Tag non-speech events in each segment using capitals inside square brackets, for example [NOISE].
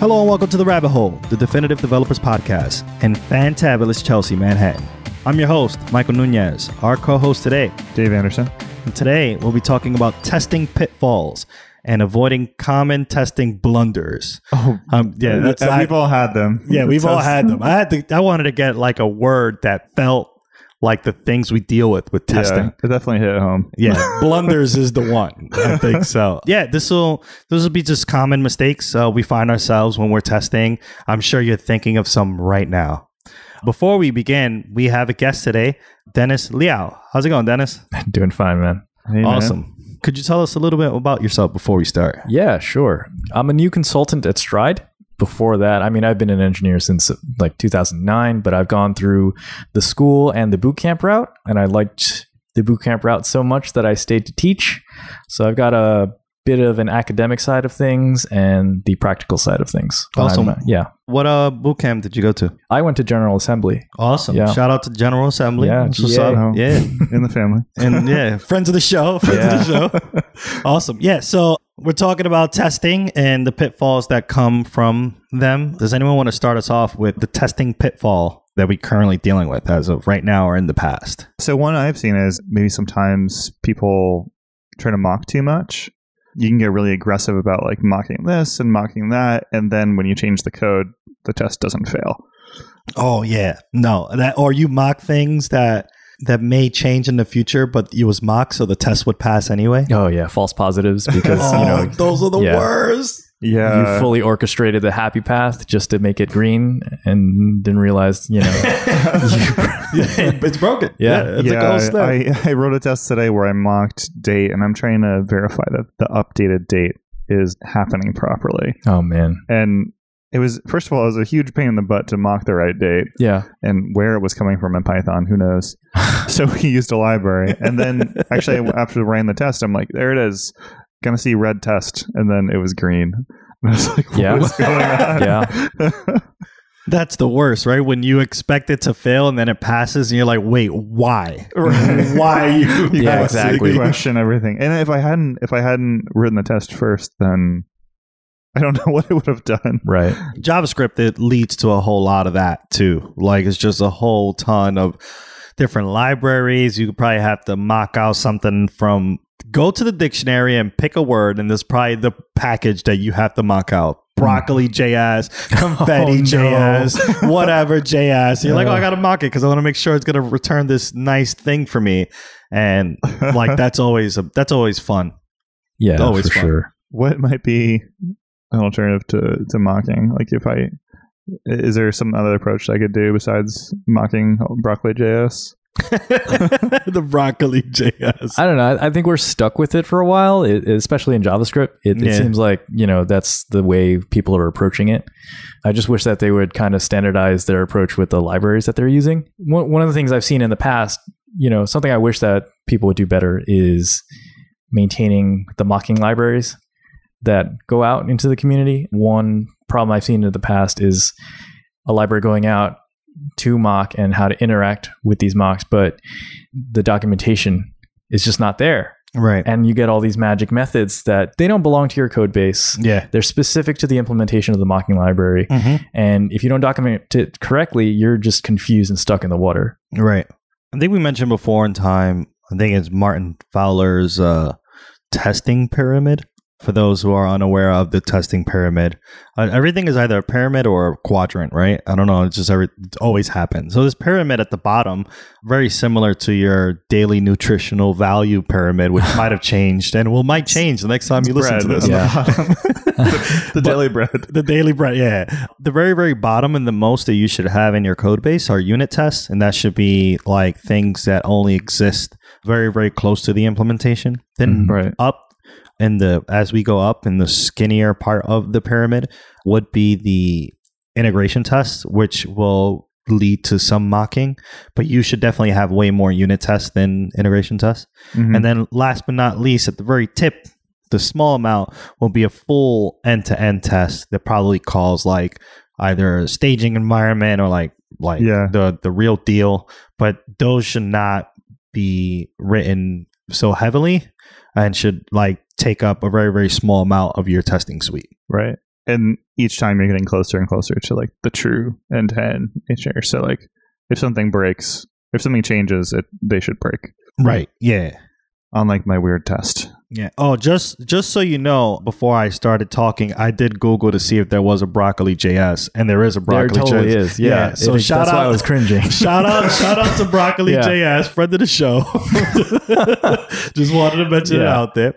Hello and welcome to The Rabbit Hole, the Definitive Developers Podcast, in fantabulous Chelsea, Manhattan. I'm your host, Michael Nunez. Our co host today, Dave Anderson. And today we'll be talking about testing pitfalls and avoiding common testing blunders. Oh, Um, yeah, that's I- we've all had them. yeah, we've all had them. I had to. I wanted to get like a word that felt like the things we deal with with testing. Yeah, it definitely hit home. Yeah, [LAUGHS] blunders is the one. I think so. [LAUGHS] Yeah, this will this will be just common mistakes uh, we find ourselves when we're testing. I'm sure you're thinking of some right now. Before we begin, we have a guest today, Dennis Liao. How's it going, Dennis? [LAUGHS] Doing fine, man. Hey, man. Awesome. Could you tell us a little bit about yourself before we start? Yeah, sure. I'm a new consultant at Stride. Before that, I mean, I've been an engineer since uh, like 2009, but I've gone through the school and the boot camp route, and I liked the boot camp route so much that I stayed to teach. So I've got a bit of an academic side of things and the practical side of things. Awesome. I'm, uh, yeah. What uh boot camp did you go to? I went to General Assembly. Awesome. Yeah. Shout out to General Assembly. Yeah, That's what's GA. up. Oh, Yeah. [LAUGHS] in the family. and yeah, friends of the show, [LAUGHS] friends of the show. [LAUGHS] Awesome. Yeah, so we're talking about testing and the pitfalls that come from them. Does anyone want to start us off with the testing pitfall that we're currently dealing with as of right now or in the past? So one I've seen is maybe sometimes people try to mock too much. You can get really aggressive about like mocking this and mocking that, and then when you change the code, the test doesn't fail. Oh yeah, no, that or you mock things that that may change in the future, but it was mocked, so the test would pass anyway. Oh, yeah. False positives because, oh, you know, those are the yeah. worst. Yeah, you fully orchestrated the happy path just to make it green and didn't realize, you know. [LAUGHS] it's broken. Yeah. it's a yeah. ghost snap. I, I wrote a test today where I mocked date, and I'm trying to verify that the updated date is happening properly. oh, man. And it was first of all, it was a huge pain in the butt to mock the right date. Yeah. and where it was coming from in Python, who knows? [LAUGHS] so he used a library, and then actually after running the test, I'm like, there it is, gonna see red test, and then it was green. And I was like, what Yeah. is going on? [LAUGHS] Yeah. [LAUGHS] That's the worst, right? When you expect it to fail and then it passes, and you're like, "Wait, why? why you?" You Yeah, exactly. Question everything, and if I hadn't, if I hadn't written the test first, then I don't know [LAUGHS] what it would have done. Right. JavaScript it leads to a whole lot of that too. Like it's just a whole ton of different libraries. You could probably have to mock out something from go to the dictionary and pick a word, and there's probably the package that you have to mock out. Hmm. Broccoli JS, [LAUGHS] oh, confetti Oh, no. JS, [LAUGHS] whatever JS. You're like, oh, I gotta mock it because I want to make sure it's gonna return this nice thing for me. And like that's always a, that's always fun. Yeah. Always for fun. sure. what might be an alternative to to mocking? Like if I is there some other approach I could do besides mocking broccoli JS? [LAUGHS] the broccoli JS. I don't know. I I think we're stuck with it for a while, it, especially in JavaScript. It, it seems like, you know, that's the way people are approaching it. I just wish that they would kind of standardize their approach with the libraries that they're using. One, one of the things I've seen in the past, you know, something I wish that people would do better is maintaining the mocking libraries that go out into the community. One problem I've seen in the past is a library going out to mock and how to interact with these mocks, but the documentation is just not there. Right. And you get all these magic methods that they don't belong to your code base. Yeah. They're specific to the implementation of the mocking library. Mm-hmm. And if you don't document it correctly, you're just confused and stuck in the water. Right. I think we mentioned before in time, I think it's Martin Fowler's uh, testing pyramid. For those who are unaware of the testing pyramid, uh, everything is either a pyramid or a quadrant, right? I don't know. It's just every, it always happens. So this pyramid at the bottom, very similar to your daily nutritional value pyramid, which might have changed and will might change the next time you listen to this. Yeah. the, [LAUGHS] the daily bread. The daily bread, yeah. The very, very bottom and the most that you should have in your code base are unit tests, and that should be like things that only exist very, very close to the implementation. Then Mhm. Right. up in the as we go up in the skinnier part of the pyramid would be the integration tests, which will lead to some mocking, but you should definitely have way more unit tests than integration tests. Mhm. And then last but not least, at the very tip, the small amount will be a full end to end test that probably calls like either a staging environment or like like Yeah. the the real deal. But those should not be written so heavily and should like take up a very very small amount of your testing suite. right. and each time you're getting closer and closer to like the true end to end nature. So like if something breaks, if something changes, it they should break. Right. Yeah. Unlike my weird test. Yeah. Oh, just just so you know, before I started talking, I did Google to see if there was a broccoli JS, and there is a There broccoli totally JS. is. Yeah. so It- shout that's why I out- was cringing. [LAUGHS] Shout out, shout out to Broccoli Yeah. JS, friend of the show. [LAUGHS] [LAUGHS] Just wanted to mention it out there.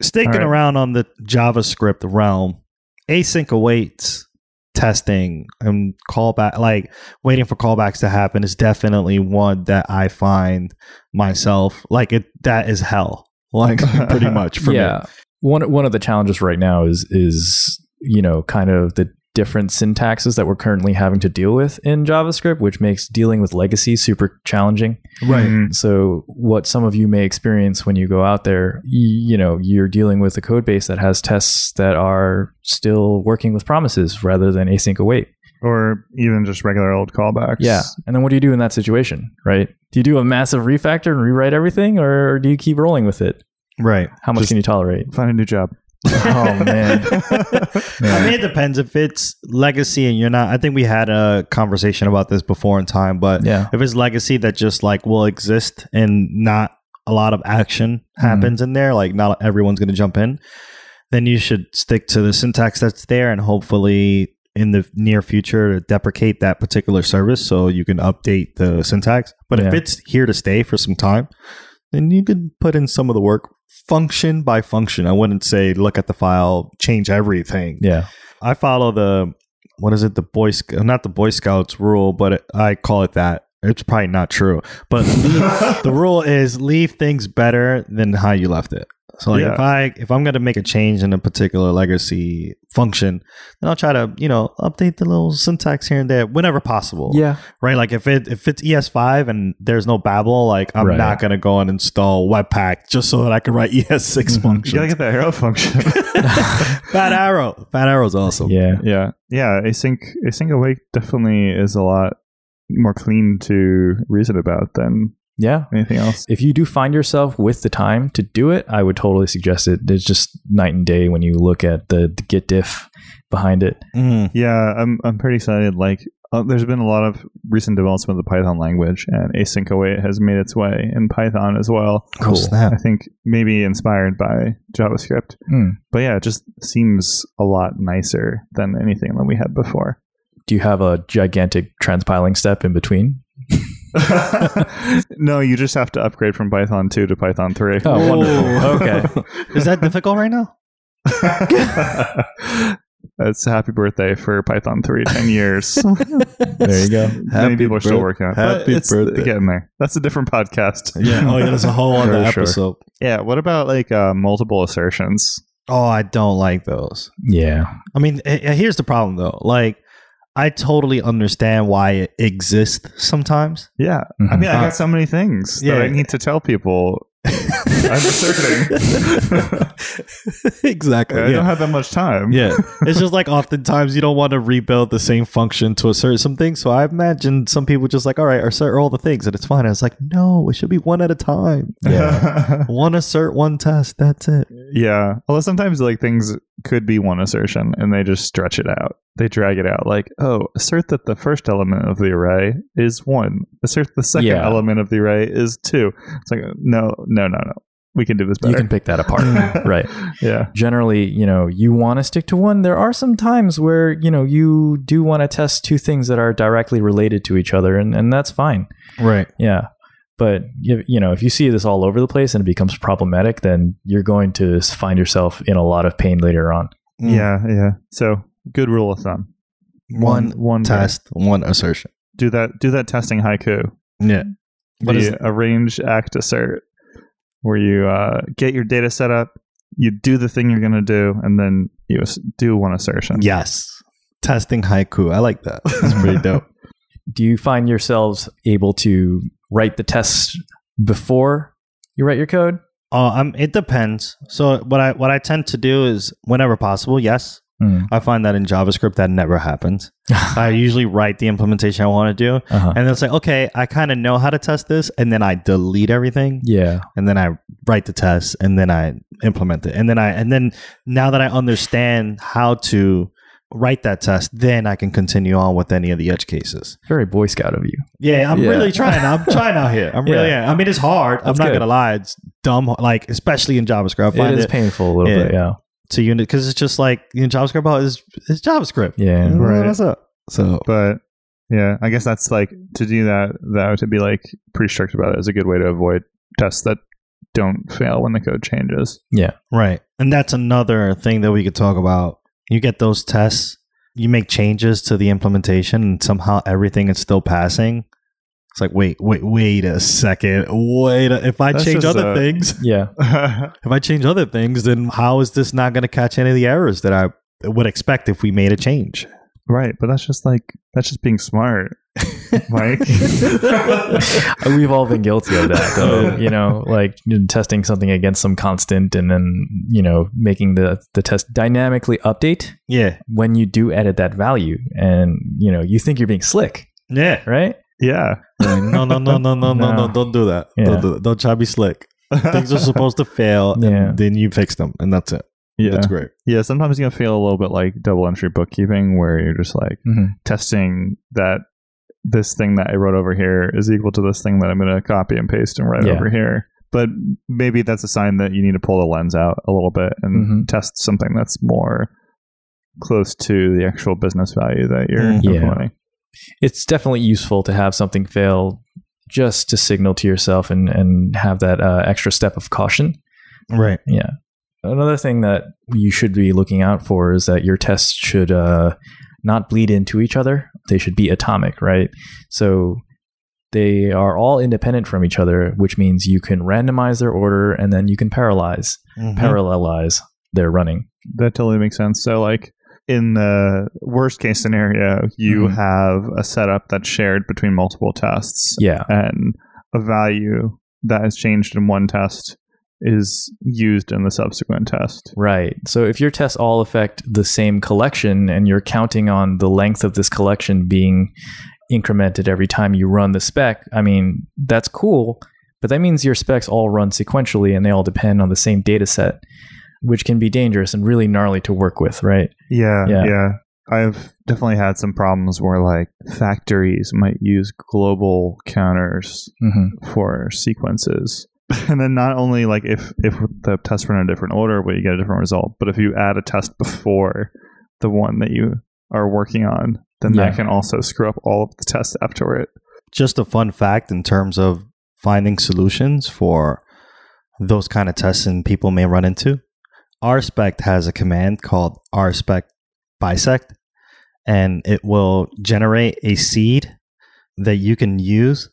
Sticking right. around on the JavaScript realm, async awaits testing and callback, like waiting for callbacks to happen, is definitely one that I find myself like it. That is hell, [LAUGHS] like pretty much for [LAUGHS] yeah. One one of the challenges right now is is you know kind of the different syntaxes that we're currently having to deal with in JavaScript, which makes dealing with legacy super challenging. me. Right. Mhm. So, what some of you may experience when you go out there, you, you know, you're dealing with a code base that has tests that are still working with promises rather than async await. Or even just regular old callbacks. Yeah. And then what do you do in that situation, right? Do you do a massive refactor and rewrite everything, or do you keep rolling with it? Right. How much Just- can you tolerate? Find a new job. [LAUGHS] Oh, [LAUGHS] man. I mean, it depends. If it's legacy and you're not, I think we had a conversation about this before in time, but Yeah. if it's legacy that just like will exist and not a lot of action mm. happens in there, like not everyone's going to jump in, then you should stick to the syntax that's there and hopefully in the near future to deprecate that particular service so you can update the syntax. But if it's here to stay for some time, then you could put in some of the work function by function. I wouldn't say look at the file, change everything. Yeah. I follow the what is it the boy Sc- not the boy scouts rule but i call it that it's probably not true but leave- [LAUGHS] the rule is leave things better than how you left it so like Yeah. if i if i'm going to make a change in a particular legacy function then i'll try to you know update the little syntax here and there whenever possible Yeah. right like if it if it's es5 and there's no babel like i'm Right. not going to go and install webpack just so that i can write [LAUGHS] es6 You gotta get that arrow function. [LAUGHS] fat arrow fat arrow's awesome Yeah. yeah. Yeah. Async async await definitely is a lot more clean to reason about than Yeah. anything else. If you do find yourself with the time to do it, I would totally suggest it. It's just night and day when you look at the, the Git diff behind it. Mm. Yeah, I'm I'm pretty excited. Like, uh, there's been a lot of recent development of the Python language, and async await has made its way in Python as well. Cool. snap. I think maybe inspired by JavaScript. Hmm. But yeah, it just seems a lot nicer than anything that we had before. Do you have a gigantic transpiling step in between? [LAUGHS] no, you just have to upgrade from Python 2 to Python 3. Oh, wonderful. Okay. Is that difficult right now? [LAUGHS] That's happy birthday for Python 3, 10 years. [LAUGHS] There you go. Many Happy people are still working on it. happy it's birthday. getting there. That's a different podcast. Yeah. Oh, yeah. There's a whole other sure. episode. Yeah. What about like uh, multiple assertions? Oh, I don't like those. Yeah. I mean, eh, eh, here's the problem though. Like, I totally understand why it exists sometimes. Yeah. I Mhm. mean, I Uh, got so many things that. I need to tell people. [LAUGHS] I'm asserting. [LAUGHS] exactly. I yeah. don't have that much time. yeah. [LAUGHS] It's just like oftentimes you don't want to rebuild the same function to assert some things. So I imagine some people just like, all right, assert all the things and it's fine. And it's like, no, it should be one at a time. Yeah. One assert, one test. That's it. yeah. Although sometimes like things could be one assertion and they just stretch it out. They drag it out like, oh, assert that the first element of the array is one. Assert the second Yeah. element of the array is two. It's like, no, no, no, no. We can do this better. You can pick that apart. [LAUGHS] [LAUGHS] right. yeah. Generally, you know, you want to stick to one. There are some times where, you know, you do want to test two things that are directly related to each other, and, and that's fine. Right. Yeah. But you, you know, if you see this all over the place and it becomes problematic, then you're going to find yourself in a lot of pain later on. Mm. Yeah. Yeah. So good rule of thumb. One, one test, one assertion. Do that. Do that testing haiku. Yeah. What the is it? arrange act assert, where you uh, get your data set up, you do the thing you're going to do, and then you as- do one assertion. Yes. Testing haiku. I like that. That's pretty dope. [LAUGHS] Do you find yourselves able to write the tests before you write your code? Uh, um, it depends. So what I what I tend to do is whenever possible, yes. Hmm. I find that in JavaScript that never happens. [LAUGHS] I usually write the implementation I want to do, Uh-huh. and then it's like, okay, I kind of know how to test this, and then I delete everything, Yeah. and then I write the test, and then I implement it, and then I and then now that I understand how to write that test, then I can continue on with any of the edge cases. Very Boy Scout of you. Yeah, I'm Yeah. really trying. I'm [LAUGHS] trying out here. I'm really. I mean, it's hard. That's I'm not good. gonna lie. It's dumb. Like especially in JavaScript, I find it is it, painful a little Yeah. bit, yeah. To unit because it's just like you know, JavaScript is is JavaScript. Yeah. You know, Right. What's up? So But yeah, I guess that's like to do that. That would to be like pretty strict about it is a good way to avoid tests that don't fail when the code changes. Yeah, right, and that's another thing that we could talk about. You get those tests. You make changes to the implementation, and somehow everything is still passing. It's like, wait, wait, wait a second. Wait, a, if I That's change other a- things, [LAUGHS] Yeah. [LAUGHS] if I change other things, then how is this not going to catch any of the errors that I would expect if we made a change? right, but that's just like that's just being smart, Mike. We've all been guilty of that, though. you know, like testing something against some constant and then, you know, making the, the test dynamically update Yeah, when you do edit that value. And, you know, you think you're being slick, yeah. right? Yeah, Like, no, no, no, no, no, no, [LAUGHS] no, don't do that. Yeah. Don't, do that. don't try to be slick. Things are supposed to fail, Yeah. and then you fix them, and that's it. yeah, That's great. yeah. Sometimes you can feel a little bit like double entry bookkeeping, where you're just like Mm-hmm. testing that this thing that I wrote over here is equal to this thing that I'm going to copy and paste and write Yeah. over here. But maybe that's a sign that you need to pull the lens out a little bit and Mhm. test something that's more close to the actual business value that you're Mm. Implementing. It's definitely useful to have something fail just to signal to yourself and, and have that uh, extra step of caution. Right. Yeah. Another thing that you should be looking out for is that your tests should uh, not bleed into each other. They should be atomic, right? So they are all independent from each other, which means you can randomize their order and then you can parallelize, Mhm. parallelize their running. That totally makes sense. So, like in the worst case scenario, you Mhm. have a setup that's shared between multiple tests, Yeah. and a value that has changed in one test is used in the subsequent test. Right. So if your tests all affect the same collection and you're counting on the length of this collection being incremented every time you run the spec, I mean, that's cool, but that means your specs all run sequentially and they all depend on the same data set, which can be dangerous and really gnarly to work with, right? Yeah, Yeah. yeah. I've definitely had some problems where like factories might use global counters Mm-hmm. for sequences. [LAUGHS] And then not only like if if the tests run in a different order, but you get a different result, but if you add a test before the one that you are working on, then Yeah. that can also screw up all of the tests after it. Just a fun fact in terms of finding solutions for those kind of tests and people may run into. RSpec has a command called RSpec bisect, and it will generate a seed that you can use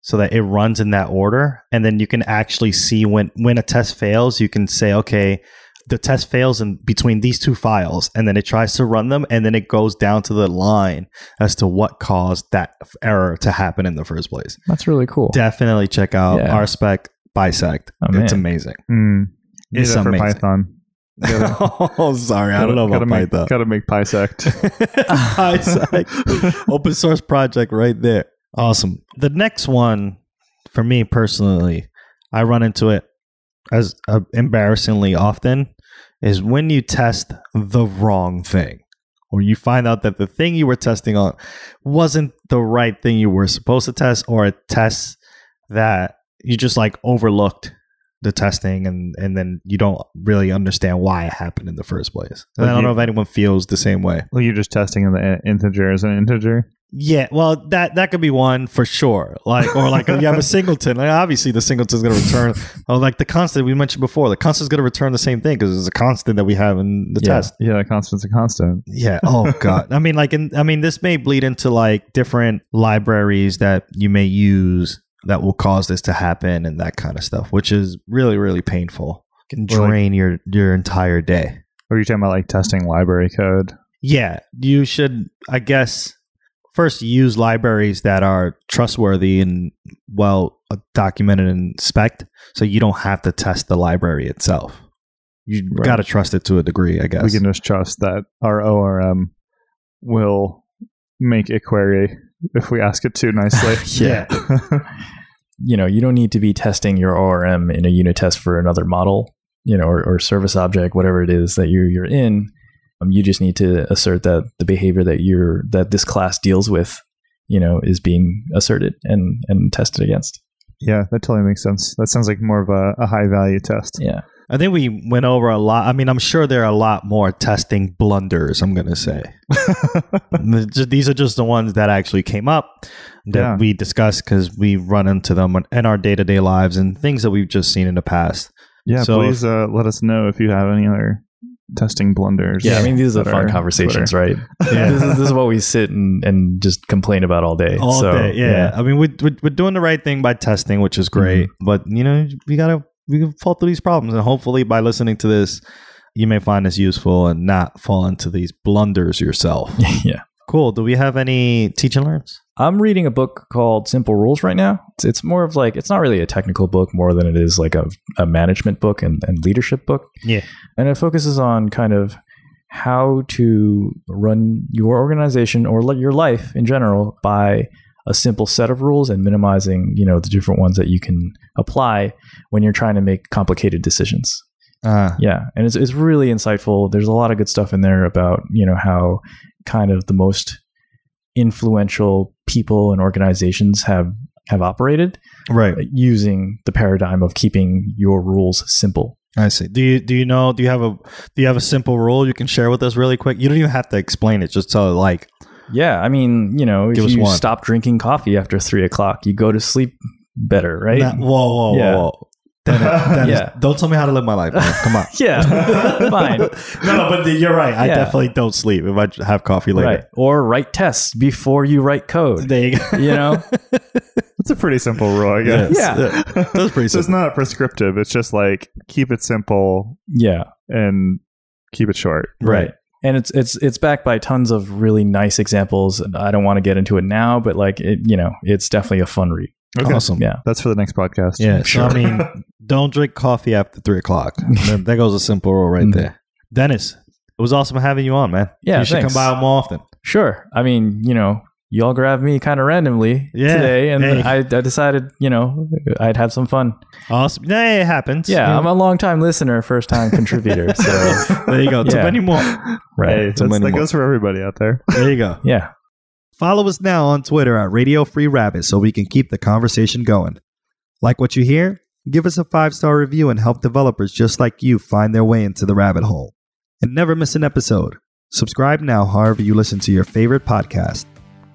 so that it runs in that order. And then you can actually see when, when a test fails, you can say, okay, the test fails in between these two files, and then it tries to run them, and then it goes down to the line as to what caused that error to happen in the first place. That's really cool. Definitely check out Yeah. RSpec bisect. Oh, it's amazing. Mm. Need It's that for amazing. Python. [LAUGHS] oh, sorry, I don't know gotta about make, Python. Gotta make Bisect. bisect, [LAUGHS] [LAUGHS] open source project right there. Awesome. The next one, for me personally, I run into it as uh, embarrassingly often is when you test the wrong thing or you find out that the thing you were testing on wasn't the right thing you were supposed to test or a test that you just like overlooked the testing and and then you don't really understand why it happened in the first place. And I don't you- know if anyone feels the same way. well, you're just testing in the integer as an integer. Yeah, well, that that could be one for sure. Like, or like you have a singleton. Like, obviously, the singleton is going to return. Oh, like the constant we mentioned before. The constant is going to return the same thing because it's a constant that we have in the Yeah. test. Yeah, that constant's a constant. Yeah. Oh [LAUGHS] God. I mean, like, in, I mean, this may bleed into like different libraries that you may use that will cause this to happen and that kind of stuff, which is really really painful. Can Or, like- drain your your entire day. Or are you talking about like testing library code? Yeah, you should, I guess, first use libraries that are trustworthy and well uh, documented and spec, so you don't have to test the library itself. You Right. got to trust it to a degree, I guess. We can just trust that our ORM will make a query if we ask it too nicely. [LAUGHS] Yeah. [LAUGHS] you know, you don't need to be testing your ORM in a unit test for another model, you know, or, or service object, whatever it is that you, you're in. Um, you just need to assert that the behavior that you're that this class deals with, you know, is being asserted and and tested against. Yeah, that totally makes sense. That sounds like more of a, a high value test. Yeah. I think we went over a lot. I mean, I'm sure there are a lot more testing blunders. I'm gonna say [LAUGHS] these are just the ones that actually came up that Yeah. we discussed because we run into them in our day to day lives and things that we've just seen in the past. Yeah, So please uh, let us know if you have any other testing blunders. Yeah, I mean these are that fun are conversations, Twitter. right? Yeah. [LAUGHS] this, is, this is what we sit and, and just complain about all day. All So, day, yeah. I mean, we, we're, we're doing the right thing by testing, which is great. But you know, we gotta we can fall through these problems, and hopefully, by listening to this, you may find this useful and not fall into these blunders yourself. [LAUGHS] yeah. cool. Do we have any teach and learns? I'm reading a book called Simple Rules right now. It's, it's more of like it's not really a technical book more than it is like a, a management book and, and leadership book. Yeah. And it focuses on kind of how to run your organization or your life in general by a simple set of rules and minimizing, you know, the different ones that you can apply when you're trying to make complicated decisions. Uh, Yeah, and it's it's really insightful. There's a lot of good stuff in there about you know how kind of the most influential people and organizations have have operated right. using the paradigm of keeping your rules simple. I see. Do you do you know? Do you have a do you have a simple rule you can share with us really quick? You don't even have to explain it. Just tell it like Yeah, I mean, you know, Give if you one. stop drinking coffee after three o'clock, you go to sleep better, right? Nah, whoa, whoa, Yeah. whoa, whoa. Dennis, Dennis, Yeah. Don't tell me how to live my life. man. Come on. [LAUGHS] Yeah, [LAUGHS] fine. No, no, but you're right. I Yeah. definitely don't sleep if I have coffee later. Right. Or write tests before you write code. There you go. You know? [LAUGHS] That's a pretty simple rule, I guess. Yeah. That's pretty so it's not prescriptive. It's just like keep it simple Yeah. and keep it short. Right. And it's it's it's backed by tons of really nice examples. I don't want to get into it now, but like it, you know, it's definitely a fun read. Okay. Awesome. Yeah. That's for the next podcast. Yeah. Sure. So I mean, [LAUGHS] don't drink coffee after three o'clock. [LAUGHS] That that goes a simple rule right Mm. there. Dennis, it was awesome having you on, man. Yeah, You should thanks. come by more often. Sure. I mean, you know, y'all grabbed me kind of randomly Yeah. today, and Hey. I, I decided, you know, I'd have some fun. Awesome. Yeah, it happens. Yeah, I'm a long time listener, first time contributor. [LAUGHS] So there you go. Too Yeah. many more. right. Hey, that goes for everybody out there. There you go. [LAUGHS] Yeah. Follow us now on Twitter at Radio Free Rabbit so we can keep the conversation going. Like what you hear? Give us a five star review and help developers just like you find their way into the rabbit hole. And never miss an episode. Subscribe now, however, you listen to your favorite podcast.